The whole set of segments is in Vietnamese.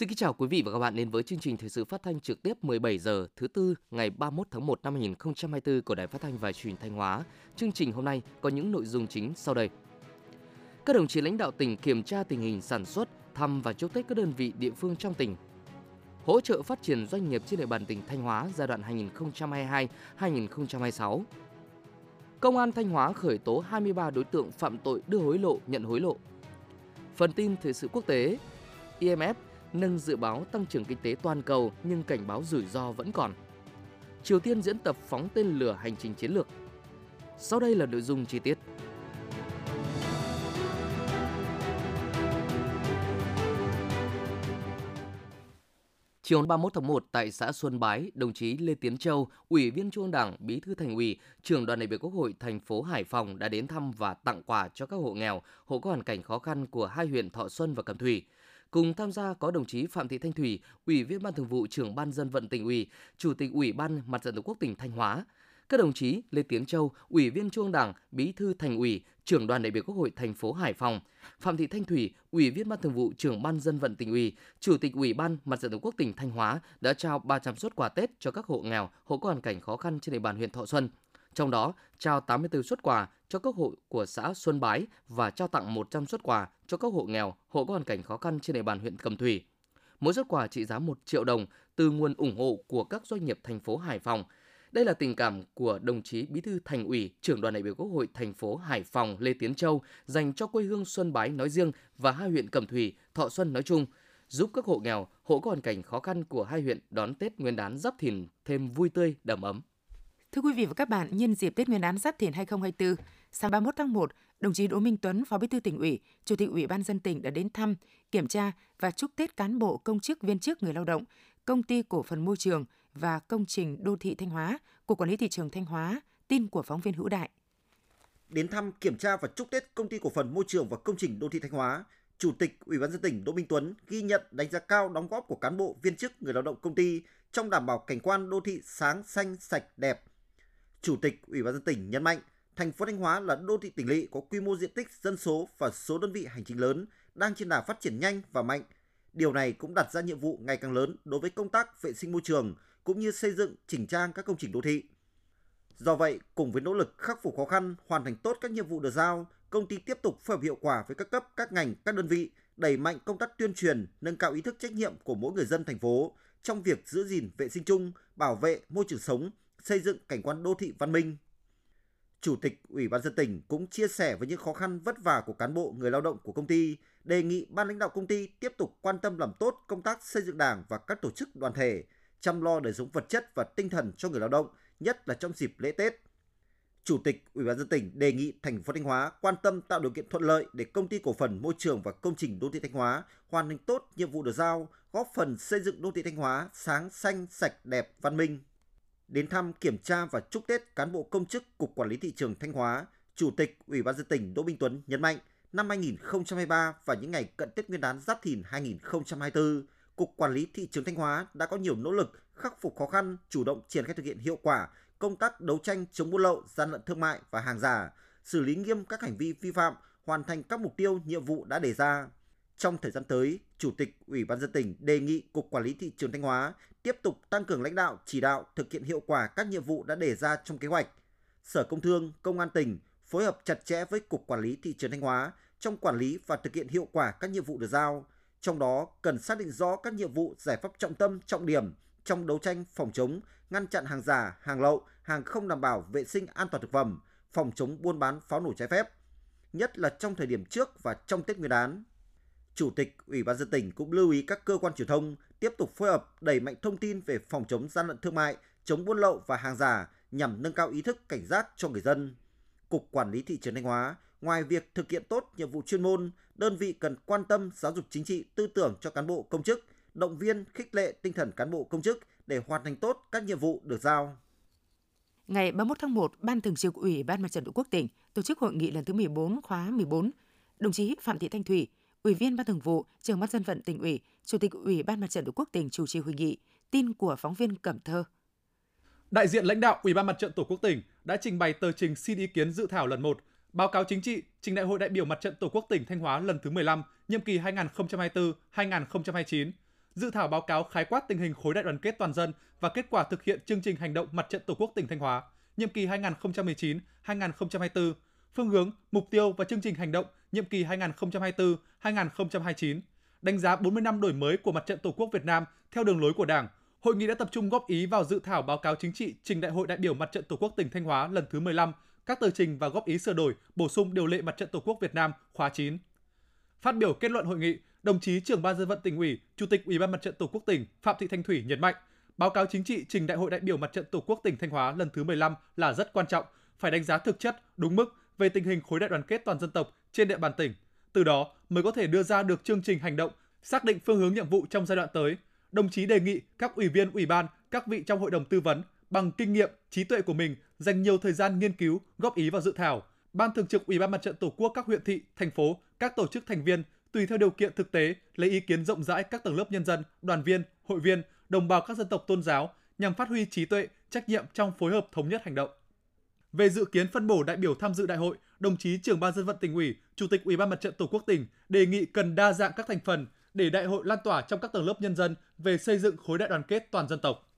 Xin kính chào quý vị và các bạn đến với chương trình thời sự phát thanh trực tiếp 17 giờ thứ tư ngày 31 tháng 1 năm 2024 của Đài Phát thanh và Truyền thanh Hóa. Chương trình hôm nay có những nội dung chính sau đây. Các đồng chí lãnh đạo tỉnh kiểm tra tình hình sản xuất, thăm và chúc Tết các đơn vị địa phương trong tỉnh. Hỗ trợ phát triển doanh nghiệp trên địa bàn tỉnh Thanh Hóa giai đoạn 2022-2026. Công an Thanh Hóa khởi tố 23 đối tượng phạm tội đưa hối lộ, nhận hối lộ. Phần tin thời sự quốc tế, IMF nâng dự báo tăng trưởng kinh tế toàn cầu nhưng cảnh báo rủi ro vẫn còn. Triều Tiên diễn tập phóng tên lửa hành trình chiến lược. Sau đây là nội dung chi tiết. Chiều 31 tháng 1 tại xã Xuân Bái, đồng chí Lê Tiến Châu, Ủy viên Trung ương Đảng, Bí thư Thành ủy, trưởng đoàn đại biểu Quốc hội thành phố Hải Phòng đã đến thăm và tặng quà cho các hộ nghèo, hộ có hoàn cảnh khó khăn của hai huyện Thọ Xuân và Cẩm Thủy. Cùng tham gia có đồng chí Phạm Thị Thanh Thủy, Ủy viên Ban Thường vụ Trưởng Ban Dân vận tỉnh ủy, Chủ tịch Ủy ban Mặt trận Tổ quốc tỉnh Thanh Hóa, các đồng chí Lê Tiến Châu, Ủy viên Trung ương Đảng, Bí thư Thành ủy, Trưởng đoàn đại biểu Quốc hội thành phố Hải Phòng, Phạm Thị Thanh Thủy, Ủy viên Ban Thường vụ Trưởng Ban Dân vận tỉnh ủy, Chủ tịch Ủy ban Mặt trận Tổ quốc tỉnh Thanh Hóa đã trao 300 suất quà Tết cho các hộ nghèo, hộ có hoàn cảnh khó khăn trên địa bàn huyện Thọ Xuân. Trong đó, trao 84 xuất quà cho các hộ của xã Xuân Bái và trao tặng 100 xuất quà cho các hộ nghèo, hộ có hoàn cảnh khó khăn trên địa bàn huyện Cẩm Thủy. Mỗi xuất quà trị giá 1 triệu đồng từ nguồn ủng hộ của các doanh nghiệp thành phố Hải Phòng. Đây là tình cảm của đồng chí Bí thư Thành ủy, trưởng đoàn đại biểu Quốc hội thành phố Hải Phòng Lê Tiến Châu dành cho quê hương Xuân Bái nói riêng và hai huyện Cẩm Thủy, Thọ Xuân nói chung, giúp các hộ nghèo, hộ có hoàn cảnh khó khăn của hai huyện đón Tết Nguyên đán Giáp Thìn thêm vui tươi, đầm ấm. Thưa quý vị và các bạn, nhân dịp Tết Nguyên đán Giáp Thìn 2024, sáng 31 tháng 1, đồng chí Đỗ Minh Tuấn, Phó Bí thư tỉnh ủy, Chủ tịch Ủy ban dân tỉnh đã đến thăm, kiểm tra và chúc Tết cán bộ, công chức, viên chức, người lao động, công ty cổ phần môi trường và công trình đô thị Thanh Hóa, của quản lý thị trường Thanh Hóa, tin của phóng viên Hữu Đại. Đến thăm, kiểm tra và chúc Tết công ty cổ phần môi trường và công trình đô thị Thanh Hóa, Chủ tịch Ủy ban dân tỉnh Đỗ Minh Tuấn ghi nhận đánh giá cao đóng góp của cán bộ, viên chức, người lao động công ty trong đảm bảo cảnh quan đô thị sáng, xanh, sạch, đẹp, Chủ tịch Ủy ban dân tỉnh nhấn mạnh, thành phố Thanh Hóa là đô thị tỉnh lỵ có quy mô diện tích, dân số và số đơn vị hành chính lớn, đang trên đà phát triển nhanh và mạnh. Điều này cũng đặt ra nhiệm vụ ngày càng lớn đối với công tác vệ sinh môi trường cũng như xây dựng chỉnh trang các công trình đô thị. Do vậy, cùng với nỗ lực khắc phục khó khăn, hoàn thành tốt các nhiệm vụ được giao, công ty tiếp tục phối hợp hiệu quả với các cấp, các ngành, các đơn vị, đẩy mạnh công tác tuyên truyền, nâng cao ý thức trách nhiệm của mỗi người dân thành phố trong việc giữ gìn vệ sinh chung, bảo vệ môi trường sống, xây dựng cảnh quan đô thị văn minh. Chủ tịch Ủy ban dân tỉnh cũng chia sẻ với những khó khăn vất vả của cán bộ người lao động của công ty, đề nghị ban lãnh đạo công ty tiếp tục quan tâm làm tốt công tác xây dựng Đảng và các tổ chức đoàn thể, chăm lo đời sống vật chất và tinh thần cho người lao động, nhất là trong dịp lễ Tết. Chủ tịch Ủy ban dân tỉnh đề nghị thành phố Thanh Hóa quan tâm tạo điều kiện thuận lợi để công ty cổ phần môi trường và công trình đô thị Thanh Hóa hoàn thành tốt nhiệm vụ được giao, góp phần xây dựng đô thị Thanh Hóa sáng xanh, sạch, đẹp, văn minh đến thăm kiểm tra và chúc Tết cán bộ công chức Cục Quản lý Thị trường Thanh Hóa, Chủ tịch Ủy ban dân tỉnh Đỗ Minh Tuấn nhấn mạnh, năm 2023 và những ngày cận Tết Nguyên đán Giáp Thìn 2024, Cục Quản lý Thị trường Thanh Hóa đã có nhiều nỗ lực khắc phục khó khăn, chủ động triển khai thực hiện hiệu quả công tác đấu tranh chống buôn lậu, gian lận thương mại và hàng giả, xử lý nghiêm các hành vi vi phạm, hoàn thành các mục tiêu, nhiệm vụ đã đề ra. Trong thời gian tới, Chủ tịch Ủy ban dân tỉnh đề nghị Cục Quản lý Thị trường Thanh Hóa tiếp tục tăng cường lãnh đạo, chỉ đạo thực hiện hiệu quả các nhiệm vụ đã đề ra trong kế hoạch. Sở Công Thương, Công an tỉnh phối hợp chặt chẽ với Cục Quản lý Thị trường Thanh Hóa trong quản lý và thực hiện hiệu quả các nhiệm vụ được giao. Trong đó cần xác định rõ các nhiệm vụ giải pháp trọng tâm, trọng điểm trong đấu tranh phòng chống, ngăn chặn hàng giả, hàng lậu, hàng không đảm bảo vệ sinh an toàn thực phẩm, phòng chống buôn bán pháo nổ trái phép, nhất là trong thời điểm trước và trong Tết Nguyên đán. Chủ tịch Ủy ban dân tỉnh cũng lưu ý các cơ quan truyền thông tiếp tục phối hợp đẩy mạnh thông tin về phòng chống gian lận thương mại, chống buôn lậu và hàng giả nhằm nâng cao ý thức cảnh giác cho người dân. Cục Quản lý thị trường Thanh Hóa, ngoài việc thực hiện tốt nhiệm vụ chuyên môn, đơn vị cần quan tâm giáo dục chính trị, tư tưởng cho cán bộ công chức, động viên khích lệ tinh thần cán bộ công chức để hoàn thành tốt các nhiệm vụ được giao. Ngày 31 tháng 1, Ban Thường trực Ủy ban Mặt trận Tổ quốc tỉnh tổ chức hội nghị lần thứ 14 khóa 14. Đồng chí Phạm Thị Thanh Thủy, Ủy viên Ban Thường vụ, Trưởng ban dân vận tỉnh ủy, Chủ tịch Ủy ban Mặt trận Tổ quốc tỉnh chủ trì hội nghị. Tin của phóng viên Cẩm Thơ. Đại diện lãnh đạo Ủy ban Mặt trận Tổ quốc tỉnh đã trình bày tờ trình xin ý kiến dự thảo lần 1, báo cáo chính trị trình Đại hội đại biểu Mặt trận Tổ quốc tỉnh Thanh Hóa lần thứ 15, nhiệm kỳ 2024-2029 dự thảo báo cáo khái quát tình hình khối đại đoàn kết toàn dân và kết quả thực hiện chương trình hành động mặt trận Tổ quốc tỉnh Thanh Hóa nhiệm kỳ 2019-2024, phương hướng, mục tiêu và chương trình hành động nhiệm kỳ 2024-2029, đánh giá 40 năm đổi mới của mặt trận Tổ quốc Việt Nam theo đường lối của Đảng. Hội nghị đã tập trung góp ý vào dự thảo báo cáo chính trị trình Đại hội đại biểu mặt trận Tổ quốc tỉnh Thanh Hóa lần thứ 15, các tờ trình và góp ý sửa đổi, bổ sung điều lệ mặt trận Tổ quốc Việt Nam khóa 9. Phát biểu kết luận hội nghị, đồng chí trưởng ban dân vận tỉnh ủy, chủ tịch ủy ban mặt trận tổ quốc tỉnh Phạm Thị Thanh Thủy nhấn mạnh, báo cáo chính trị trình đại hội đại biểu mặt trận tổ quốc tỉnh Thanh Hóa lần thứ 15 là rất quan trọng, phải đánh giá thực chất, đúng mức về tình hình khối đại đoàn kết toàn dân tộc trên địa bàn tỉnh. Từ đó mới có thể đưa ra được chương trình hành động, xác định phương hướng nhiệm vụ trong giai đoạn tới. Đồng chí đề nghị các ủy viên ủy ban, các vị trong hội đồng tư vấn bằng kinh nghiệm, trí tuệ của mình dành nhiều thời gian nghiên cứu, góp ý vào dự thảo. Ban thường trực Ủy ban Mặt trận Tổ quốc các huyện thị, thành phố, các tổ chức thành viên tùy theo điều kiện thực tế lấy ý kiến rộng rãi các tầng lớp nhân dân, đoàn viên, hội viên, đồng bào các dân tộc tôn giáo nhằm phát huy trí tuệ, trách nhiệm trong phối hợp thống nhất hành động. Về dự kiến phân bổ đại biểu tham dự đại hội, đồng chí trưởng ban dân vận tỉnh ủy, chủ tịch ủy ban mặt trận tổ quốc tỉnh đề nghị cần đa dạng các thành phần để đại hội lan tỏa trong các tầng lớp nhân dân về xây dựng khối đại đoàn kết toàn dân tộc.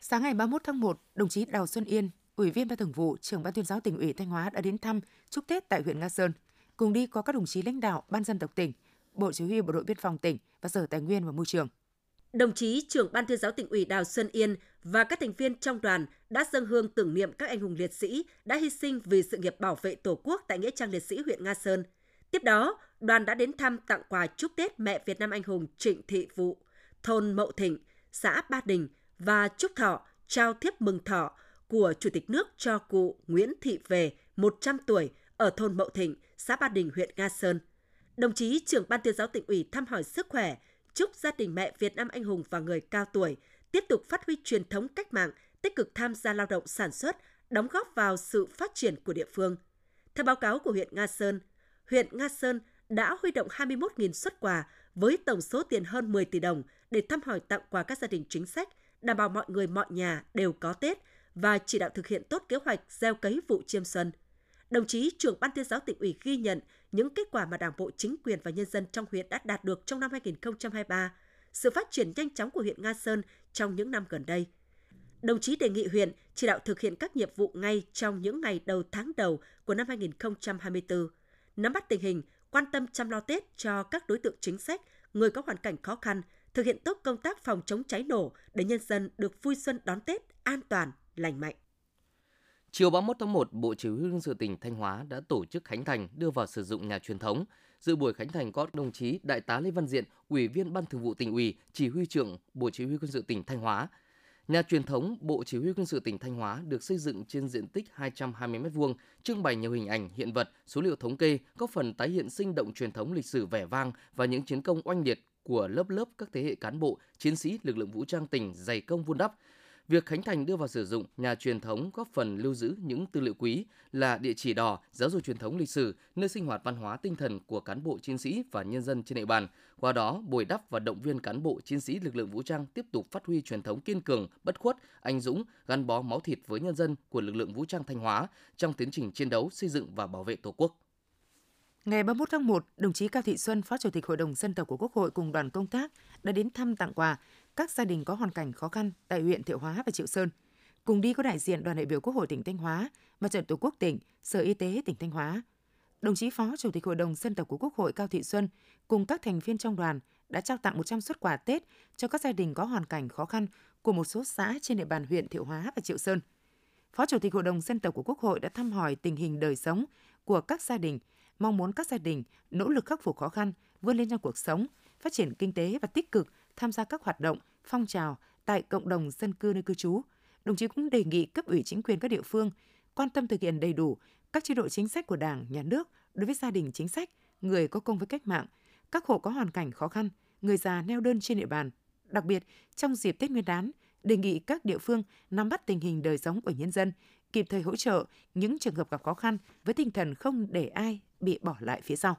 Sáng ngày 31 tháng 1, đồng chí Đào Xuân Yên, Ủy viên Ban Thường vụ, trưởng Ban Tuyên giáo tỉnh ủy Thanh Hóa đã đến thăm chúc Tết tại huyện Nga Sơn. Cùng đi có các đồng chí lãnh đạo Ban dân tộc tỉnh, Bộ Chỉ huy Bộ đội Biên phòng tỉnh và Sở Tài nguyên và Môi trường. Đồng chí trưởng Ban Tuyên giáo tỉnh ủy Đào Xuân Yên và các thành viên trong đoàn đã dâng hương tưởng niệm các anh hùng liệt sĩ đã hy sinh vì sự nghiệp bảo vệ Tổ quốc tại Nghĩa trang liệt sĩ huyện Nga Sơn. Tiếp đó, đoàn đã đến thăm tặng quà chúc Tết mẹ Việt Nam anh hùng Trịnh Thị Vụ, thôn Mậu Thịnh, xã Ba Đình và chúc thọ trao thiếp mừng thọ của Chủ tịch nước cho cụ Nguyễn Thị Về, 100 tuổi, ở thôn Mậu Thịnh, xã Ba Đình, huyện Nga Sơn. Đồng chí trưởng Ban tuyên giáo tỉnh ủy thăm hỏi sức khỏe, chúc gia đình mẹ Việt Nam anh hùng và người cao tuổi tiếp tục phát huy truyền thống cách mạng, tích cực tham gia lao động sản xuất, đóng góp vào sự phát triển của địa phương. Theo báo cáo của huyện Nga Sơn, huyện Nga Sơn đã huy động 21.000 xuất quà với tổng số tiền hơn 10 tỷ đồng để thăm hỏi tặng quà các gia đình chính sách, đảm bảo mọi người mọi nhà đều có Tết và chỉ đạo thực hiện tốt kế hoạch gieo cấy vụ chiêm xuân. Đồng chí trưởng ban tuyên giáo tỉnh ủy ghi nhận những kết quả mà Đảng bộ, chính quyền và nhân dân trong huyện đã đạt được trong năm 2023, sự phát triển nhanh chóng của huyện Nga Sơn trong những năm gần đây. Đồng chí đề nghị huyện chỉ đạo thực hiện các nhiệm vụ ngay trong những ngày đầu tháng đầu của năm 2024, nắm bắt tình hình, quan tâm chăm lo Tết cho các đối tượng chính sách, người có hoàn cảnh khó khăn, thực hiện tốt công tác phòng chống cháy nổ để nhân dân được vui xuân đón Tết an toàn, lành mạnh. Chiều 31 tháng 1, Bộ Chỉ huy quân sự tỉnh Thanh Hóa đã tổ chức khánh thành đưa vào sử dụng nhà truyền thống. Dự buổi khánh thành có đồng chí Đại tá Lê Văn Diện, Ủy viên Ban Thường vụ tỉnh ủy, Chỉ huy trưởng Bộ Chỉ huy quân sự tỉnh Thanh Hóa. Nhà truyền thống Bộ Chỉ huy quân sự tỉnh Thanh Hóa được xây dựng trên diện tích 220 m2, trưng bày nhiều hình ảnh, hiện vật, số liệu thống kê, góp phần tái hiện sinh động truyền thống lịch sử vẻ vang và những chiến công oanh liệt của lớp lớp các thế hệ cán bộ, chiến sĩ lực lượng vũ trang tỉnh dày công vun đắp, Việc Khánh Thành đưa vào sử dụng nhà truyền thống góp phần lưu giữ những tư liệu quý là địa chỉ đỏ, giáo dục truyền thống lịch sử, nơi sinh hoạt văn hóa tinh thần của cán bộ chiến sĩ và nhân dân trên địa bàn. Qua đó, bồi đắp và động viên cán bộ chiến sĩ lực lượng vũ trang tiếp tục phát huy truyền thống kiên cường, bất khuất, anh dũng, gắn bó máu thịt với nhân dân của lực lượng vũ trang Thanh Hóa trong tiến trình chiến đấu, xây dựng và bảo vệ Tổ quốc. Ngày 31 tháng 1, đồng chí Cao Thị Xuân, Phó Chủ tịch Hội đồng Dân tộc của Quốc hội cùng đoàn công tác đã đến thăm tặng quà các gia đình có hoàn cảnh khó khăn tại huyện Thiệu Hóa và Triệu Sơn. Cùng đi có đại diện đoàn đại biểu Quốc hội tỉnh Thanh Hóa, Mặt trận Tổ quốc tỉnh, Sở Y tế tỉnh Thanh Hóa. Đồng chí Phó Chủ tịch Hội đồng Dân tộc của Quốc hội Cao Thị Xuân cùng các thành viên trong đoàn đã trao tặng 100 xuất quà Tết cho các gia đình có hoàn cảnh khó khăn của một số xã trên địa bàn huyện Thiệu Hóa và Triệu Sơn. Phó Chủ tịch Hội đồng Dân tộc của Quốc hội đã thăm hỏi tình hình đời sống của các gia đình, mong muốn các gia đình nỗ lực khắc phục khó khăn, vươn lên trong cuộc sống, phát triển kinh tế và tích cực tham gia các hoạt động, phong trào tại cộng đồng dân cư nơi cư trú. Đồng chí cũng đề nghị cấp ủy chính quyền các địa phương quan tâm thực hiện đầy đủ các chế độ chính sách của Đảng, Nhà nước đối với gia đình chính sách, người có công với cách mạng, các hộ có hoàn cảnh khó khăn, người già neo đơn trên địa bàn. Đặc biệt, trong dịp Tết Nguyên đán, đề nghị các địa phương nắm bắt tình hình đời sống của nhân dân, kịp thời hỗ trợ những trường hợp gặp khó khăn với tinh thần không để ai bị bỏ lại phía sau.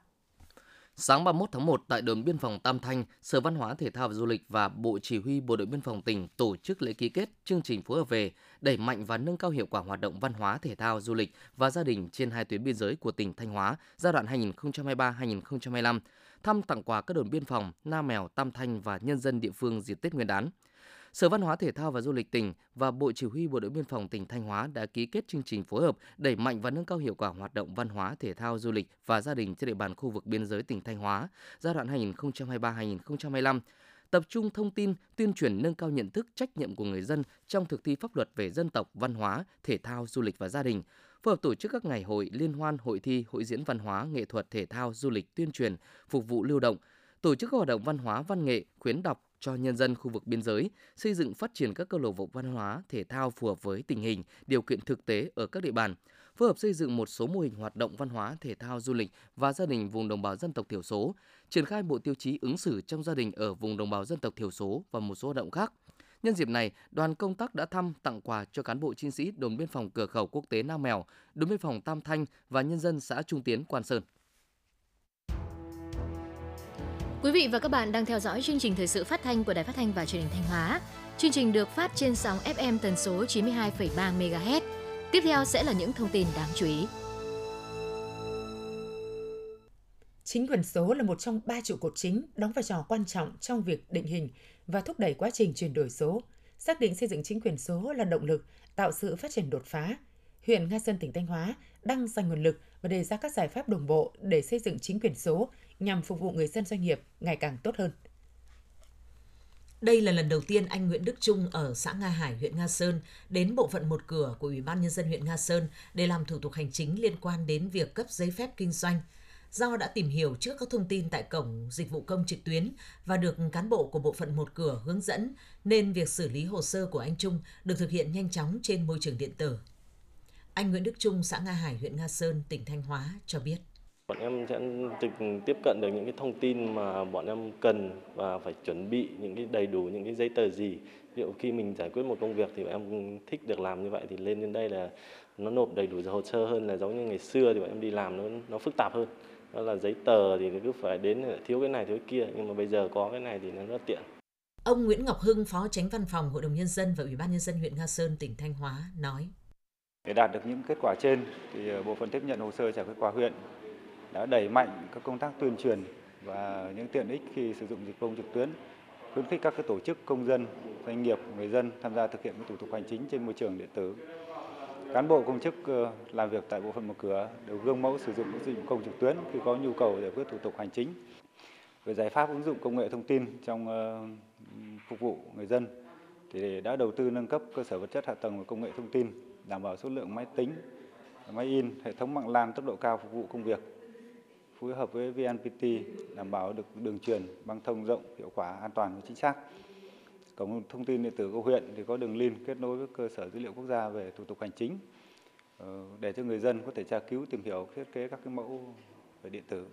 Sáng 31 tháng 1 tại đồn biên phòng Tam Thanh, Sở Văn hóa Thể thao và Du lịch và Bộ Chỉ huy Bộ đội Biên phòng tỉnh tổ chức lễ ký kết chương trình phối hợp về đẩy mạnh và nâng cao hiệu quả hoạt động văn hóa thể thao du lịch và gia đình trên hai tuyến biên giới của tỉnh Thanh Hóa giai đoạn 2023-2025. thăm tặng quà các đồn biên phòng Na Mèo, Tam Thanh và nhân dân địa phương dịp Tết Nguyên đán. Sở Văn hóa Thể thao và Du lịch tỉnh và Bộ Chỉ huy Bộ đội Biên phòng tỉnh Thanh Hóa đã ký kết chương trình phối hợp đẩy mạnh và nâng cao hiệu quả hoạt động văn hóa, thể thao, du lịch và gia đình trên địa bàn khu vực biên giới tỉnh Thanh Hóa giai đoạn 2023-2025 tập trung thông tin, tuyên truyền nâng cao nhận thức trách nhiệm của người dân trong thực thi pháp luật về dân tộc, văn hóa, thể thao, du lịch và gia đình, phối hợp tổ chức các ngày hội, liên hoan, hội thi, hội diễn văn hóa, nghệ thuật, thể thao, du lịch, tuyên truyền, phục vụ lưu động, tổ chức các hoạt động văn hóa, văn nghệ, khuyến đọc cho nhân dân khu vực biên giới, xây dựng phát triển các câu lạc bộ văn hóa, thể thao phù hợp với tình hình, điều kiện thực tế ở các địa bàn, phối hợp xây dựng một số mô hình hoạt động văn hóa, thể thao, du lịch và gia đình vùng đồng bào dân tộc thiểu số, triển khai bộ tiêu chí ứng xử trong gia đình ở vùng đồng bào dân tộc thiểu số và một số hoạt động khác. Nhân dịp này, đoàn công tác đã thăm tặng quà cho cán bộ chiến sĩ đồn biên phòng cửa khẩu quốc tế Nam Mèo, đồn biên phòng Tam Thanh và nhân dân xã Trung Tiến, Quan Sơn. Quý vị và các bạn đang theo dõi chương trình thời sự phát thanh của Đài Phát thanh và Truyền hình Thanh Hóa. Chương trình được phát trên sóng FM tần số 92,3 MHz. Tiếp theo sẽ là những thông tin đáng chú ý. Chính quyền số là một trong ba trụ cột chính đóng vai trò quan trọng trong việc định hình và thúc đẩy quá trình chuyển đổi số. Xác định xây dựng chính quyền số là động lực tạo sự phát triển đột phá. Huyện Nga Sơn tỉnh Thanh Hóa đang dành nguồn lực và đề ra các giải pháp đồng bộ để xây dựng chính quyền số nhằm phục vụ người dân doanh nghiệp ngày càng tốt hơn. Đây là lần đầu tiên anh Nguyễn Đức Trung ở xã Nga Hải, huyện Nga Sơn đến bộ phận một cửa của Ủy ban Nhân dân huyện Nga Sơn để làm thủ tục hành chính liên quan đến việc cấp giấy phép kinh doanh. Do đã tìm hiểu trước các thông tin tại cổng dịch vụ công trực tuyến và được cán bộ của bộ phận một cửa hướng dẫn, nên việc xử lý hồ sơ của anh Trung được thực hiện nhanh chóng trên môi trường điện tử. Anh Nguyễn Đức Trung, xã Nga Hải, huyện Nga Sơn, tỉnh Thanh Hóa cho biết. Bọn em sẽ tiếp cận được những cái thông tin mà bọn em cần và phải chuẩn bị những cái đầy đủ những cái giấy tờ gì. Ví dụ khi mình giải quyết một công việc thì bọn em thích được làm như vậy thì lên đến đây là nó nộp đầy đủ hồ sơ hơn là giống như ngày xưa thì bọn em đi làm nó nó phức tạp hơn. Đó là giấy tờ thì cứ phải đến thiếu cái này thiếu cái kia nhưng mà bây giờ có cái này thì nó rất tiện. Ông Nguyễn Ngọc Hưng, Phó Tránh Văn phòng Hội đồng Nhân dân và Ủy ban Nhân dân huyện Nga Sơn, tỉnh Thanh Hóa nói. Để đạt được những kết quả trên thì bộ phận tiếp nhận hồ sơ giải quyết qua huyện đã đẩy mạnh các công tác tuyên truyền và những tiện ích khi sử dụng dịch vụ trực tuyến, khuyến khích các tổ chức công dân, doanh nghiệp, người dân tham gia thực hiện các thủ tục hành chính trên môi trường điện tử. Cán bộ công chức ờ, làm việc tại bộ phận một cửa đều gương mẫu sử dụng các dịch vụ công trực tuyến khi có nhu cầu giải quyết thủ tục hành chính. Về giải pháp ứng dụng công nghệ thông tin trong ờ, phục vụ người dân thì đã đầu tư nâng cấp cơ sở vật chất hạ tầng và công nghệ thông tin, đảm bảo số lượng máy tính, máy in, hệ thống mạng LAN tốc độ cao phục vụ công việc phối hợp với VNPT đảm bảo được đường truyền băng thông rộng, hiệu quả, an toàn và chính xác. Cổng thông tin điện tử của huyện thì có đường link kết nối với cơ sở dữ liệu quốc gia về thủ tục hành chính ờ, để cho người dân có thể tra cứu tìm hiểu thiết kế các cái mẫu về điện tử.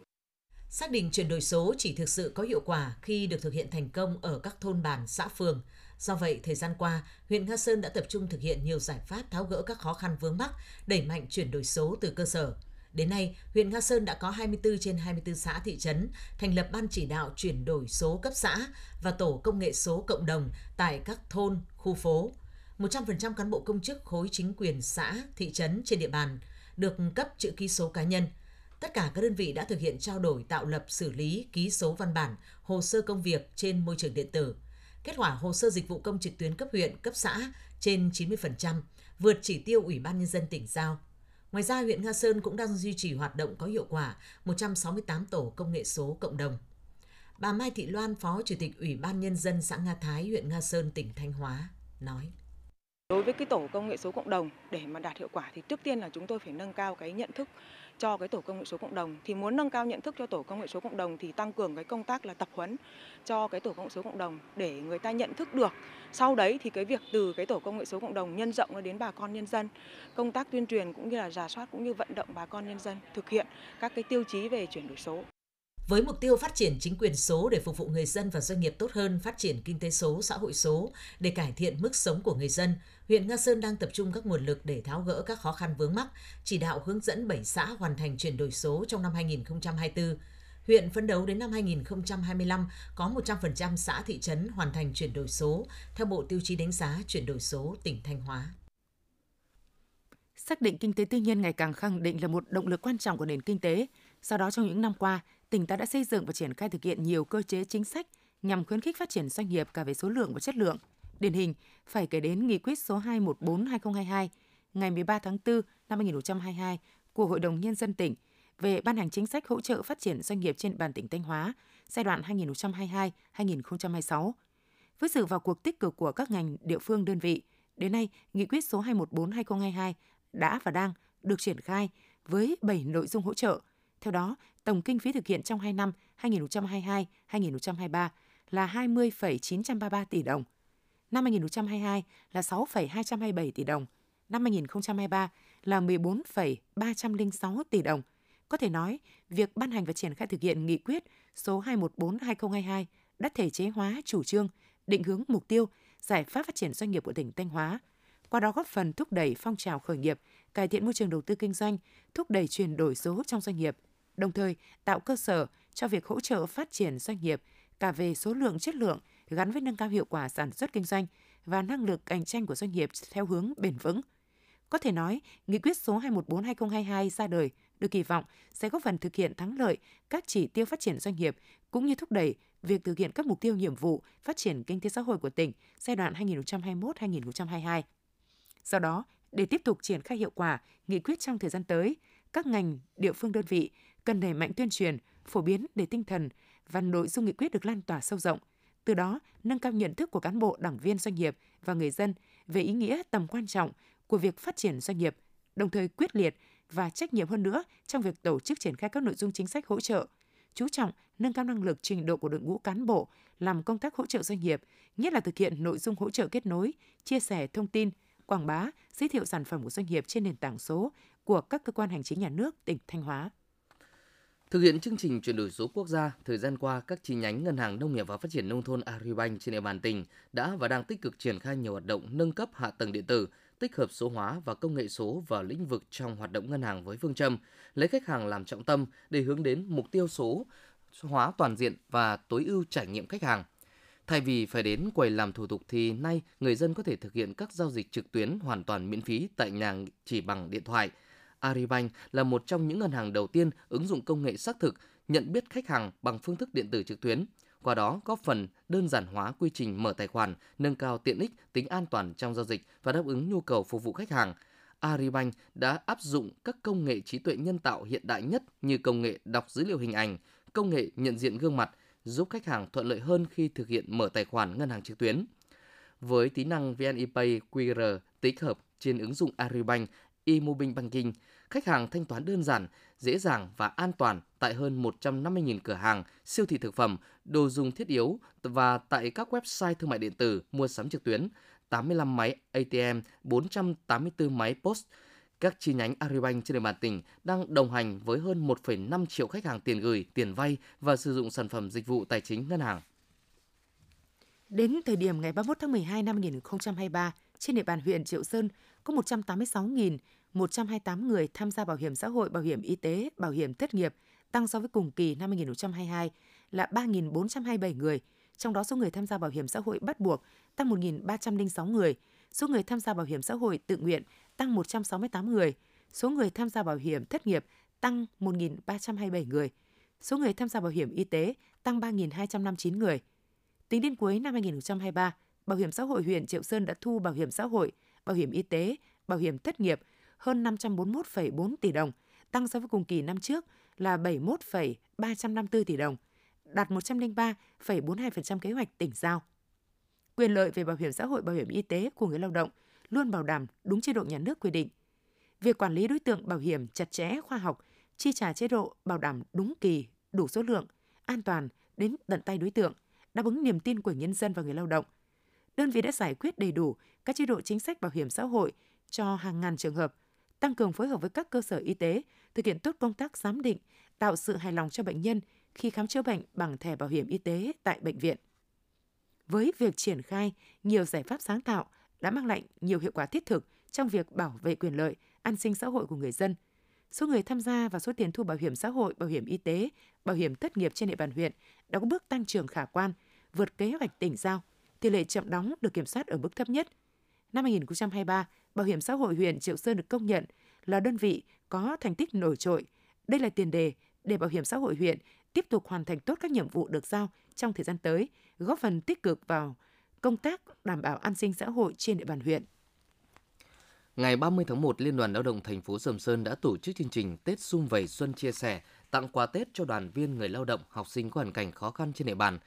Xác định chuyển đổi số chỉ thực sự có hiệu quả khi được thực hiện thành công ở các thôn bản, xã phường. Do vậy, thời gian qua, huyện Nga Sơn đã tập trung thực hiện nhiều giải pháp tháo gỡ các khó khăn vướng mắc, đẩy mạnh chuyển đổi số từ cơ sở. Đến nay, huyện Nga Sơn đã có 24 trên 24 xã thị trấn thành lập ban chỉ đạo chuyển đổi số cấp xã và tổ công nghệ số cộng đồng tại các thôn, khu phố. 100% cán bộ công chức khối chính quyền xã, thị trấn trên địa bàn được cấp chữ ký số cá nhân. Tất cả các đơn vị đã thực hiện trao đổi tạo lập xử lý ký số văn bản, hồ sơ công việc trên môi trường điện tử. Kết quả hồ sơ dịch vụ công trực tuyến cấp huyện, cấp xã trên 90%, vượt chỉ tiêu Ủy ban Nhân dân tỉnh giao. Ngoài ra, huyện Nga Sơn cũng đang duy trì hoạt động có hiệu quả 168 tổ công nghệ số cộng đồng. Bà Mai Thị Loan, Phó Chủ tịch Ủy ban Nhân dân xã Nga Thái, huyện Nga Sơn, tỉnh Thanh Hóa, nói. Đối với cái tổ công nghệ số cộng đồng, để mà đạt hiệu quả thì trước tiên là chúng tôi phải nâng cao cái nhận thức cho cái tổ công nghệ số cộng đồng. Thì muốn nâng cao nhận thức cho tổ công nghệ số cộng đồng thì tăng cường cái công tác là tập huấn cho cái tổ công nghệ số cộng đồng để người ta nhận thức được. Sau đấy thì cái việc từ cái tổ công nghệ số cộng đồng nhân rộng nó đến bà con nhân dân công tác tuyên truyền cũng như là giả soát cũng như vận động bà con nhân dân thực hiện các cái tiêu chí về chuyển đổi số. Với mục tiêu phát triển chính quyền số để phục vụ người dân và doanh nghiệp tốt hơn, phát triển kinh tế số, xã hội số để cải thiện mức sống của người dân, huyện Nga Sơn đang tập trung các nguồn lực để tháo gỡ các khó khăn vướng mắc, chỉ đạo hướng dẫn 7 xã hoàn thành chuyển đổi số trong năm 2024. Huyện phấn đấu đến năm 2025 có 100% xã thị trấn hoàn thành chuyển đổi số theo Bộ Tiêu chí đánh giá chuyển đổi số tỉnh Thanh Hóa. Xác định kinh tế tư nhân ngày càng khẳng định là một động lực quan trọng của nền kinh tế. Do đó trong những năm qua, tỉnh ta đã xây dựng và triển khai thực hiện nhiều cơ chế chính sách nhằm khuyến khích phát triển doanh nghiệp cả về số lượng và chất lượng. Điển hình, phải kể đến nghị quyết số 214-2022 ngày 13 tháng 4 năm 2022 của Hội đồng Nhân dân tỉnh về ban hành chính sách hỗ trợ phát triển doanh nghiệp trên bàn tỉnh Thanh Hóa giai đoạn 2022-2026. Với sự vào cuộc tích cực của các ngành địa phương đơn vị, đến nay, nghị quyết số 214-2022 đã và đang được triển khai với 7 nội dung hỗ trợ. Theo đó, tổng kinh phí thực hiện trong 2 năm 2022-2023 là 20,933 tỷ đồng. Năm 2022 là 6,227 tỷ đồng. Năm 2023 là 14,306 tỷ đồng. Có thể nói, việc ban hành và triển khai thực hiện nghị quyết số 214-2022 đã thể chế hóa chủ trương, định hướng mục tiêu, giải pháp phát triển doanh nghiệp của tỉnh Thanh Hóa, qua đó góp phần thúc đẩy phong trào khởi nghiệp, cải thiện môi trường đầu tư kinh doanh, thúc đẩy chuyển đổi số trong doanh nghiệp, đồng thời tạo cơ sở cho việc hỗ trợ phát triển doanh nghiệp cả về số lượng chất lượng gắn với nâng cao hiệu quả sản xuất kinh doanh và năng lực cạnh tranh của doanh nghiệp theo hướng bền vững. Có thể nói, nghị quyết số 214-2022 ra đời được kỳ vọng sẽ góp phần thực hiện thắng lợi các chỉ tiêu phát triển doanh nghiệp cũng như thúc đẩy việc thực hiện các mục tiêu nhiệm vụ phát triển kinh tế xã hội của tỉnh giai đoạn 2021-2022. Do đó, để tiếp tục triển khai hiệu quả nghị quyết trong thời gian tới, các ngành, địa phương đơn vị cần đẩy mạnh tuyên truyền, phổ biến để tinh thần và nội dung nghị quyết được lan tỏa sâu rộng. Từ đó, nâng cao nhận thức của cán bộ, đảng viên doanh nghiệp và người dân về ý nghĩa tầm quan trọng của việc phát triển doanh nghiệp, đồng thời quyết liệt và trách nhiệm hơn nữa trong việc tổ chức triển khai các nội dung chính sách hỗ trợ, chú trọng nâng cao năng lực trình độ của đội ngũ cán bộ làm công tác hỗ trợ doanh nghiệp, nhất là thực hiện nội dung hỗ trợ kết nối, chia sẻ thông tin, quảng bá, giới thiệu sản phẩm của doanh nghiệp trên nền tảng số của các cơ quan hành chính nhà nước tỉnh Thanh Hóa. Thực hiện chương trình chuyển đổi số quốc gia, thời gian qua, các chi nhánh Ngân hàng Nông nghiệp và Phát triển Nông thôn Agribank trên địa bàn tỉnh đã và đang tích cực triển khai nhiều hoạt động nâng cấp hạ tầng điện tử, tích hợp số hóa và công nghệ số vào lĩnh vực trong hoạt động ngân hàng với phương châm lấy khách hàng làm trọng tâm để hướng đến mục tiêu số hóa toàn diện và tối ưu trải nghiệm khách hàng. Thay vì phải đến quầy làm thủ tục thì nay người dân có thể thực hiện các giao dịch trực tuyến hoàn toàn miễn phí tại nhà chỉ bằng điện thoại. Aribank là một trong những ngân hàng đầu tiên ứng dụng công nghệ xác thực nhận biết khách hàng bằng phương thức điện tử trực tuyến, qua đó góp phần đơn giản hóa quy trình mở tài khoản, nâng cao tiện ích, tính an toàn trong giao dịch và đáp ứng nhu cầu phục vụ khách hàng. Aribank đã áp dụng các công nghệ trí tuệ nhân tạo hiện đại nhất như công nghệ đọc dữ liệu hình ảnh, công nghệ nhận diện gương mặt, giúp khách hàng thuận lợi hơn khi thực hiện mở tài khoản ngân hàng trực tuyến. Với tính năng VNePay QR tích hợp trên ứng dụng Aribank e-mobile banking, khách hàng thanh toán đơn giản, dễ dàng và an toàn tại hơn 150.000 cửa hàng, siêu thị thực phẩm, đồ dùng thiết yếu và tại các website thương mại điện tử, mua sắm trực tuyến, 85 máy ATM, 484 máy POS. Các chi nhánh Agribank trên địa bàn tỉnh đang đồng hành với hơn 1,5 triệu khách hàng tiền gửi, tiền vay và sử dụng sản phẩm dịch vụ tài chính ngân hàng. Đến thời điểm ngày 31 tháng 12 năm 2023, trên địa bàn huyện Triệu Sơn có 186.128 người tham gia bảo hiểm xã hội, bảo hiểm y tế, bảo hiểm thất nghiệp, tăng so với cùng kỳ năm 2022 là 3.427 người. Trong đó số người tham gia bảo hiểm xã hội bắt buộc tăng 1.306 người, số người tham gia bảo hiểm xã hội tự nguyện tăng 168 người, số người tham gia bảo hiểm thất nghiệp tăng 1.327 người, số người tham gia bảo hiểm y tế tăng 3.259 người. Tính đến cuối năm 2023, Bảo hiểm xã hội huyện Triệu Sơn đã thu bảo hiểm xã hội, bảo hiểm y tế, bảo hiểm thất nghiệp hơn 541,4 tỷ đồng, tăng so với cùng kỳ năm trước là 71,354 tỷ đồng, đạt 103,42% kế hoạch tỉnh giao. Quyền lợi về bảo hiểm xã hội, bảo hiểm y tế của người lao động luôn bảo đảm đúng chế độ nhà nước quy định. Việc quản lý đối tượng bảo hiểm chặt chẽ, khoa học, chi trả chế độ bảo đảm đúng kỳ, đủ số lượng, an toàn đến tận tay đối tượng, đáp ứng niềm tin của nhân dân và người lao động. Đơn vị đã giải quyết đầy đủ các chế độ chính sách bảo hiểm xã hội cho hàng ngàn trường hợp, tăng cường phối hợp với các cơ sở y tế, thực hiện tốt công tác giám định, tạo sự hài lòng cho bệnh nhân khi khám chữa bệnh bằng thẻ bảo hiểm y tế tại bệnh viện. Với việc triển khai nhiều giải pháp sáng tạo đã mang lại nhiều hiệu quả thiết thực trong việc bảo vệ quyền lợi, an sinh xã hội của người dân. Số người tham gia và số tiền thu bảo hiểm xã hội, bảo hiểm y tế, bảo hiểm thất nghiệp trên địa bàn huyện đã có bước tăng trưởng khả quan, vượt kế hoạch tỉnh giao. Tỷ lệ chậm đóng được kiểm soát ở mức thấp nhất. Năm 2023, Bảo hiểm xã hội huyện Triệu Sơn được công nhận là đơn vị có thành tích nổi trội. Đây là tiền đề để Bảo hiểm xã hội huyện tiếp tục hoàn thành tốt các nhiệm vụ được giao trong thời gian tới, góp phần tích cực vào công tác đảm bảo an sinh xã hội trên địa bàn huyện. Ngày 30 tháng 1, Liên đoàn Lao động thành phố Sầm Sơn đã tổ chức chương trình Tết Xung Vầy Xuân chia sẻ, tặng quà Tết cho đoàn viên người lao động, học sinh có hoàn cảnh khó khăn trên địa bàn.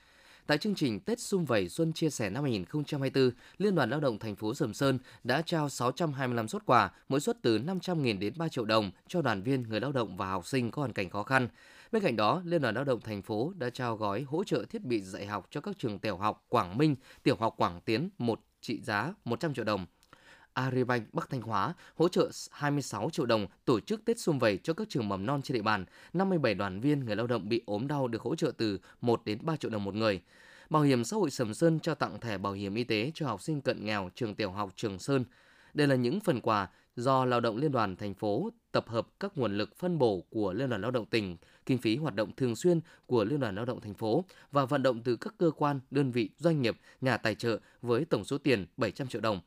Tại chương trình Tết Xung Vầy Xuân chia sẻ năm 2024, Liên đoàn Lao động thành phố Sầm Sơn đã trao 625 suất quà, mỗi suất từ 500.000 đến 3 triệu đồng cho đoàn viên người lao động và học sinh có hoàn cảnh khó khăn. Bên cạnh đó, Liên đoàn Lao động thành phố đã trao gói hỗ trợ thiết bị dạy học cho các trường tiểu học Quảng Minh, tiểu học Quảng Tiến một trị giá 100 triệu đồng. Agribank Bắc Thanh Hóa hỗ trợ 26 triệu đồng tổ chức Tết xung Vầy cho các trường mầm non trên địa bàn. 57 đoàn viên người lao động bị ốm đau được hỗ trợ từ 1 đến 3 triệu đồng một người. Bảo hiểm xã hội Sầm Sơn trao tặng thẻ bảo hiểm y tế cho học sinh cận nghèo trường tiểu học Trường Sơn. Đây là những phần quà do Lao động Liên đoàn thành phố tập hợp các nguồn lực phân bổ của Liên đoàn Lao động tỉnh, kinh phí hoạt động thường xuyên của Liên đoàn Lao động thành phố và vận động từ các cơ quan, đơn vị, doanh nghiệp, nhà tài trợ với tổng số tiền 700 triệu đồng.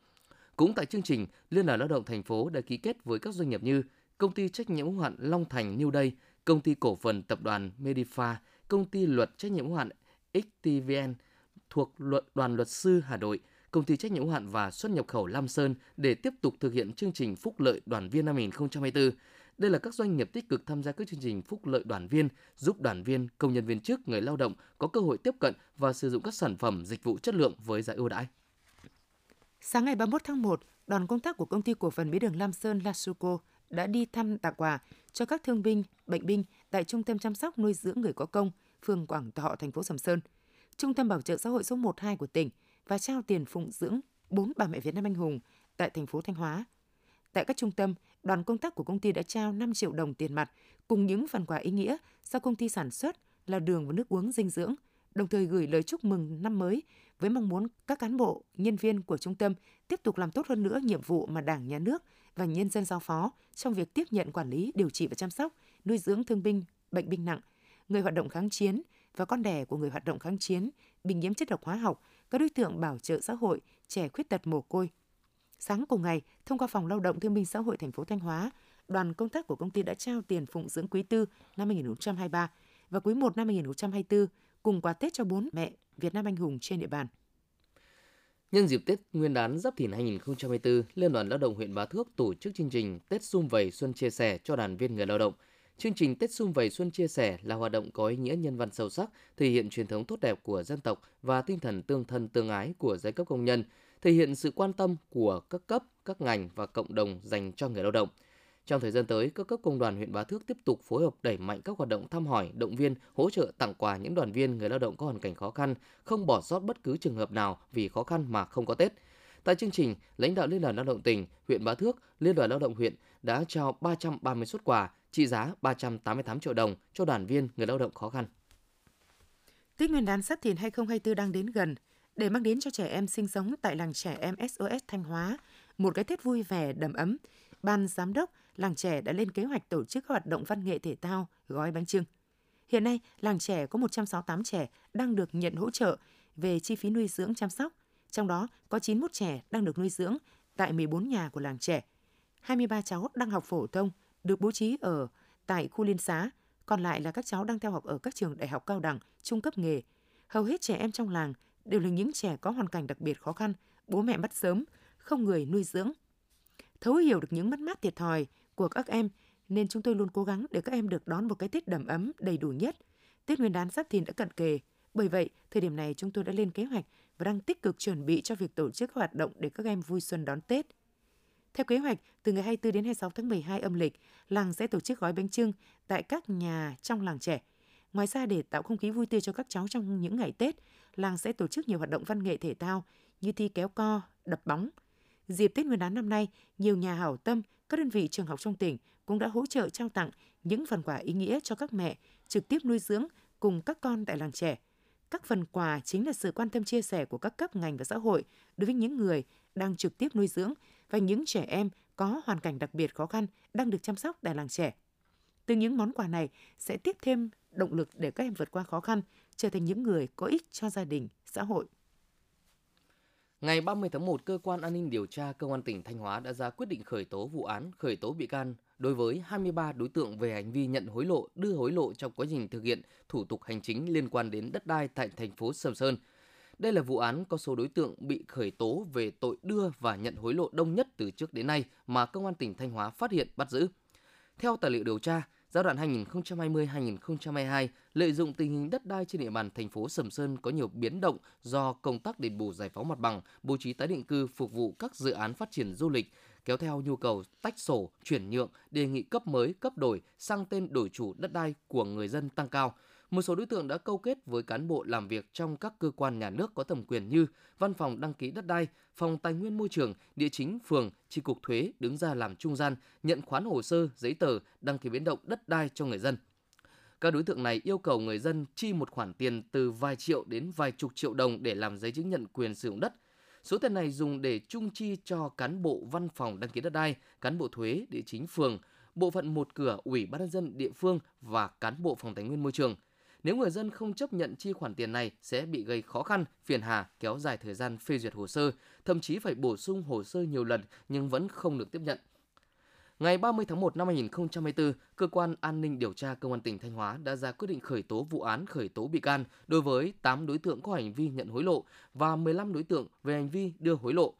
Cũng tại chương trình, Liên đoàn Lao động thành phố đã ký kết với các doanh nghiệp như Công ty trách nhiệm hữu hạn Long Thành New Day, Công ty cổ phần tập đoàn Medifa, Công ty luật trách nhiệm hữu hạn XTVN thuộc luật đoàn luật sư Hà Nội, Công ty trách nhiệm hữu hạn và xuất nhập khẩu Lam Sơn để tiếp tục thực hiện chương trình phúc lợi đoàn viên năm 2024. Đây là các doanh nghiệp tích cực tham gia các chương trình phúc lợi đoàn viên, giúp đoàn viên, công nhân viên chức, người lao động có cơ hội tiếp cận và sử dụng các sản phẩm, dịch vụ chất lượng với giá ưu đãi. Sáng ngày 31 tháng 1, đoàn công tác của công ty cổ phần mía đường Lam Sơn Lasuco đã đi thăm tặng quà cho các thương binh, bệnh binh tại Trung tâm chăm sóc nuôi dưỡng người có công, phường Quảng Thọ, thành phố Sầm Sơn, Trung tâm Bảo trợ xã hội số 12 của tỉnh và trao tiền phụng dưỡng bốn bà mẹ Việt Nam anh hùng tại thành phố Thanh Hóa. Tại các trung tâm, đoàn công tác của công ty đã trao 5 triệu đồng tiền mặt cùng những phần quà ý nghĩa do công ty sản xuất là đường và nước uống dinh dưỡng, đồng thời gửi lời chúc mừng năm mới với mong muốn các cán bộ, nhân viên của trung tâm tiếp tục làm tốt hơn nữa nhiệm vụ mà Đảng, Nhà nước và nhân dân giao phó trong việc tiếp nhận quản lý, điều trị và chăm sóc, nuôi dưỡng thương binh, bệnh binh nặng, người hoạt động kháng chiến và con đẻ của người hoạt động kháng chiến bị nhiễm chất độc hóa học, các đối tượng bảo trợ xã hội, trẻ khuyết tật mồ côi. Sáng cùng ngày, thông qua Phòng Lao động Thương binh Xã hội thành phố Thanh Hóa, đoàn công tác của công ty đã trao tiền phụng dưỡng quý tư năm 2023 và quý 1 năm 2024 cùng quà Tết cho bốn mẹ Việt Nam anh hùng trên địa bàn. Nhân dịp Tết Nguyên đán Giáp Thìn 2024, Liên đoàn Lao động huyện Bá Thước tổ chức chương trình Tết Xung Vầy Xuân Chia Sẻ cho đoàn viên người lao động. Chương trình Tết Xung Vầy Xuân Chia Sẻ là hoạt động có ý nghĩa nhân văn sâu sắc, thể hiện truyền thống tốt đẹp của dân tộc và tinh thần tương thân tương ái của giai cấp công nhân, thể hiện sự quan tâm của các cấp, các ngành và cộng đồng dành cho người lao động – trong thời gian tới, các cấp công đoàn huyện Bá Thước tiếp tục phối hợp đẩy mạnh các hoạt động thăm hỏi, động viên, hỗ trợ tặng quà những đoàn viên người lao động có hoàn cảnh khó khăn, không bỏ sót bất cứ trường hợp nào vì khó khăn mà không có Tết. Tại chương trình, lãnh đạo Liên đoàn Lao động tỉnh, huyện Bá Thước, Liên đoàn Lao động huyện đã trao 330 xuất quà trị giá 388 triệu đồng cho đoàn viên người lao động khó khăn. Tết Nguyên đán Sắp Thìn 2024 đang đến gần, để mang đến cho trẻ em sinh sống tại làng trẻ em SOS Thanh Hóa một cái Tết vui vẻ đầm ấm. Ban giám đốc làng trẻ đã lên kế hoạch tổ chức các hoạt động văn nghệ thể thao, gói bánh trưng. Hiện nay, làng trẻ có 168 trẻ đang được nhận hỗ trợ về chi phí nuôi dưỡng chăm sóc, trong đó có 91 trẻ đang được nuôi dưỡng tại 14 nhà của làng trẻ. 23 cháu đang học phổ thông được bố trí ở tại khu liên xá, còn lại là các cháu đang theo học ở các trường đại học cao đẳng, trung cấp nghề. Hầu hết trẻ em trong làng đều là những trẻ có hoàn cảnh đặc biệt khó khăn, bố mẹ mất sớm, không người nuôi dưỡng. Thấu hiểu được những mất mát thiệt thòi của các em nên chúng tôi luôn cố gắng để các em được đón một cái Tết đầm ấm đầy đủ nhất. Tết Nguyên đán sắp Thìn đã cận kề, bởi vậy thời điểm này chúng tôi đã lên kế hoạch và đang tích cực chuẩn bị cho việc tổ chức hoạt động để các em vui xuân đón Tết. Theo kế hoạch, từ ngày 24 đến 26 tháng 12 âm lịch, làng sẽ tổ chức gói bánh trưng tại các nhà trong làng trẻ. Ngoài ra để tạo không khí vui tươi cho các cháu trong những ngày Tết, làng sẽ tổ chức nhiều hoạt động văn nghệ thể thao như thi kéo co, đập bóng. Dịp Tết Nguyên đán năm nay, nhiều nhà hảo tâm, các đơn vị trường học trong tỉnh cũng đã hỗ trợ trao tặng những phần quà ý nghĩa cho các mẹ trực tiếp nuôi dưỡng cùng các con tại làng trẻ. Các phần quà chính là sự quan tâm chia sẻ của các cấp ngành và xã hội đối với những người đang trực tiếp nuôi dưỡng và những trẻ em có hoàn cảnh đặc biệt khó khăn đang được chăm sóc tại làng trẻ. Từ những món quà này sẽ tiếp thêm động lực để các em vượt qua khó khăn, trở thành những người có ích cho gia đình, xã hội. Ngày 30 tháng 1, Cơ quan An ninh Điều tra Công an tỉnh Thanh Hóa đã ra quyết định khởi tố vụ án, khởi tố bị can đối với 23 đối tượng về hành vi nhận hối lộ, đưa hối lộ trong quá trình thực hiện thủ tục hành chính liên quan đến đất đai tại thành phố Sầm Sơn. Đây là vụ án có số đối tượng bị khởi tố về tội đưa và nhận hối lộ đông nhất từ trước đến nay mà Công an tỉnh Thanh Hóa phát hiện bắt giữ. Theo tài liệu điều tra, giai đoạn 2020-2022, lợi dụng tình hình đất đai trên địa bàn thành phố Sầm Sơn có nhiều biến động do công tác đền bù giải phóng mặt bằng, bố trí tái định cư phục vụ các dự án phát triển du lịch, kéo theo nhu cầu tách sổ, chuyển nhượng, đề nghị cấp mới, cấp đổi, sang tên đổi chủ đất đai của người dân tăng cao. Một số đối tượng đã câu kết với cán bộ làm việc trong các cơ quan nhà nước có thẩm quyền như Văn phòng đăng ký đất đai, Phòng Tài nguyên Môi trường, Địa chính phường, Chi cục thuế đứng ra làm trung gian, nhận khoán hồ sơ, giấy tờ, đăng ký biến động đất đai cho người dân. Các đối tượng này yêu cầu người dân chi một khoản tiền từ vài triệu đến vài chục triệu đồng để làm giấy chứng nhận quyền sử dụng đất. Số tiền này dùng để trung chi cho cán bộ văn phòng đăng ký đất đai, cán bộ thuế, địa chính phường, bộ phận một cửa ủy ban nhân dân địa phương và cán bộ phòng tài nguyên môi trường – nếu người dân không chấp nhận chi khoản tiền này sẽ bị gây khó khăn, phiền hà, kéo dài thời gian phê duyệt hồ sơ, thậm chí phải bổ sung hồ sơ nhiều lần nhưng vẫn không được tiếp nhận. Ngày 30 tháng 1 năm 2024, Cơ quan An ninh Điều tra Công an tỉnh Thanh Hóa đã ra quyết định khởi tố vụ án khởi tố bị can đối với 8 đối tượng có hành vi nhận hối lộ và 15 đối tượng về hành vi đưa hối lộ.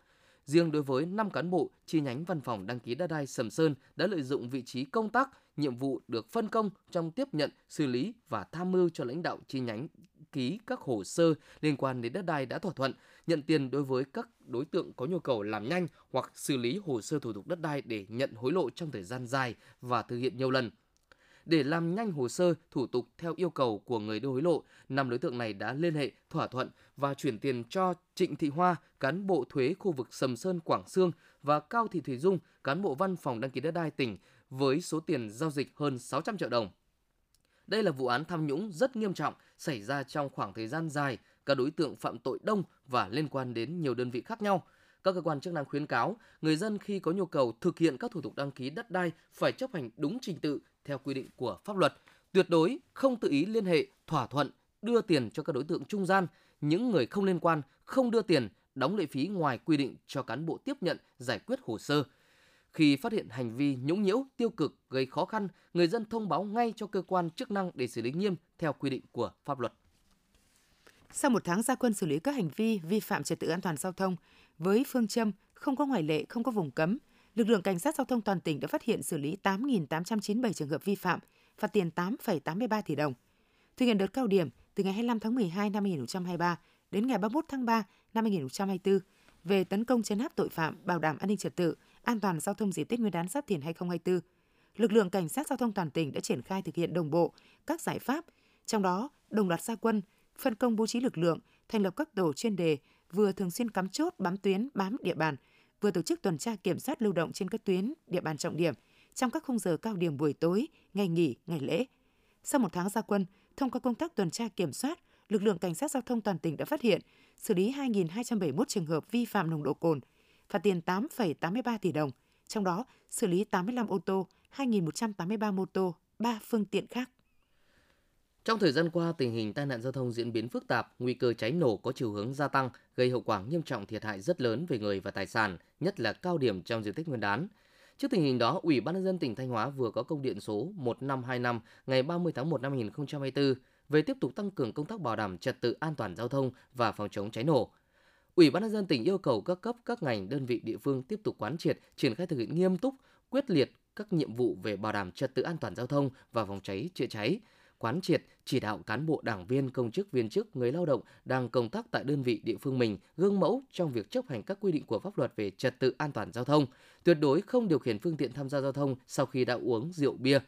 Riêng đối với 5 cán bộ chi nhánh văn phòng đăng ký đất đai Sầm Sơn đã lợi dụng vị trí công tác, nhiệm vụ được phân công trong tiếp nhận, xử lý và tham mưu cho lãnh đạo chi nhánh ký các hồ sơ liên quan đến đất đai đã thỏa thuận, nhận tiền đối với các đối tượng có nhu cầu làm nhanh hoặc xử lý hồ sơ thủ tục đất đai để nhận hối lộ trong thời gian dài và thực hiện nhiều lần. Để làm nhanh hồ sơ, thủ tục theo yêu cầu của người đưa hối lộ, năm đối tượng này đã liên hệ, thỏa thuận và chuyển tiền cho Trịnh Thị Hoa, cán bộ thuế khu vực Sầm Sơn, Quảng Sương và Cao Thị Thủy Dung, cán bộ văn phòng đăng ký đất đai tỉnh với số tiền giao dịch hơn 600 triệu đồng. Đây là vụ án tham nhũng rất nghiêm trọng xảy ra trong khoảng thời gian dài, các đối tượng phạm tội đông và liên quan đến nhiều đơn vị khác nhau. Các cơ quan chức năng khuyến cáo người dân khi có nhu cầu thực hiện các thủ tục đăng ký đất đai phải chấp hành đúng trình tự theo quy định của pháp luật, tuyệt đối không tự ý liên hệ, thỏa thuận, đưa tiền cho các đối tượng trung gian, những người không liên quan không đưa tiền, đóng lệ phí ngoài quy định cho cán bộ tiếp nhận giải quyết hồ sơ. Khi phát hiện hành vi nhũng nhiễu, tiêu cực gây khó khăn, người dân thông báo ngay cho cơ quan chức năng để xử lý nghiêm theo quy định của pháp luật. Sau một tháng gia quân xử lý các hành vi vi phạm trật tự an toàn giao thông với phương châm không có ngoại lệ, không có vùng cấm, lực lượng cảnh sát giao thông toàn tỉnh đã phát hiện xử lý 8.897 trường hợp vi phạm, phạt tiền 8,83 tỷ đồng. Thực hiện đợt cao điểm từ ngày 25 tháng 12 năm 2023 đến ngày 31 tháng 3 năm 2024 về tấn công chấn áp tội phạm, bảo đảm an ninh trật tự, an toàn giao thông dịp Tết Nguyên đán Giáp Thìn 2024. Lực lượng cảnh sát giao thông toàn tỉnh đã triển khai thực hiện đồng bộ các giải pháp, trong đó đồng loạt gia quân, phân công bố trí lực lượng, thành lập các tổ chuyên đề, vừa thường xuyên cắm chốt bám tuyến, bám địa bàn, vừa tổ chức tuần tra kiểm soát lưu động trên các tuyến, địa bàn trọng điểm trong các khung giờ cao điểm buổi tối, ngày nghỉ, ngày lễ. Sau một tháng gia quân, thông qua công tác tuần tra kiểm soát, lực lượng cảnh sát giao thông toàn tỉnh đã phát hiện, xử lý 2.271 trường hợp vi phạm nồng độ cồn, phạt tiền 8,83 tỷ đồng, trong đó xử lý 85 ô tô, 2.183 mô tô, 3 phương tiện khác. Trong thời gian qua, tình hình tai nạn giao thông diễn biến phức tạp, nguy cơ cháy nổ có chiều hướng gia tăng, gây hậu quả nghiêm trọng thiệt hại rất lớn về người và tài sản, nhất là cao điểm trong dịp Tết Nguyên đán. Trước tình hình đó, Ủy ban nhân dân tỉnh Thanh Hóa vừa có công điện số 1525 ngày 30 tháng 1 năm 2024 về tiếp tục tăng cường công tác bảo đảm trật tự an toàn giao thông và phòng chống cháy nổ. Ủy ban nhân dân tỉnh yêu cầu các cấp, các ngành, đơn vị địa phương tiếp tục quán triệt, triển khai thực hiện nghiêm túc, quyết liệt các nhiệm vụ về bảo đảm trật tự an toàn giao thông và phòng cháy chữa cháy, quán triệt, chỉ đạo cán bộ đảng viên, công chức, viên chức, người lao động đang công tác tại đơn vị địa phương mình gương mẫu trong việc chấp hành các quy định của pháp luật về trật tự an toàn giao thông, tuyệt đối không điều khiển phương tiện tham gia giao thông sau khi đã uống rượu bia.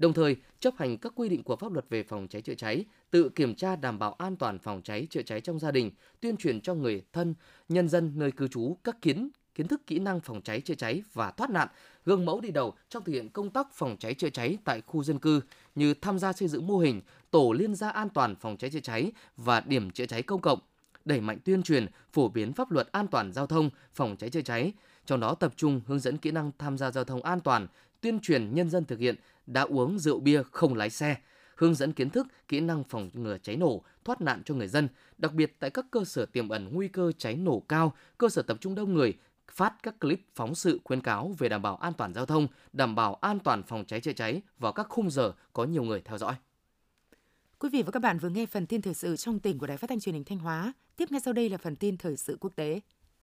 Đồng thời, chấp hành các quy định của pháp luật về phòng cháy chữa cháy, tự kiểm tra đảm bảo an toàn phòng cháy chữa cháy trong gia đình, tuyên truyền cho người thân, nhân dân nơi cư trú các kiến kiến thức kỹ năng phòng cháy chữa cháy và thoát nạn, gương mẫu đi đầu trong thực hiện công tác phòng cháy chữa cháy tại khu dân cư như tham gia xây dựng mô hình tổ liên gia an toàn phòng cháy chữa cháy và điểm chữa cháy công cộng, đẩy mạnh tuyên truyền, phổ biến pháp luật an toàn giao thông, phòng cháy chữa cháy, trong đó tập trung hướng dẫn kỹ năng tham gia giao thông an toàn, tuyên truyền nhân dân thực hiện đã uống rượu bia không lái xe, hướng dẫn kiến thức, kỹ năng phòng ngừa cháy nổ, thoát nạn cho người dân, đặc biệt tại các cơ sở tiềm ẩn nguy cơ cháy nổ cao, cơ sở tập trung đông người, phát các clip phóng sự khuyến cáo về đảm bảo an toàn giao thông, đảm bảo an toàn phòng cháy chữa cháy vào các khung giờ có nhiều người theo dõi. Quý vị và các bạn vừa nghe phần tin thời sự trong tỉnh của Đài Phát thanh Truyền hình Thanh Hóa. Tiếp ngay sau đây là phần tin thời sự quốc tế.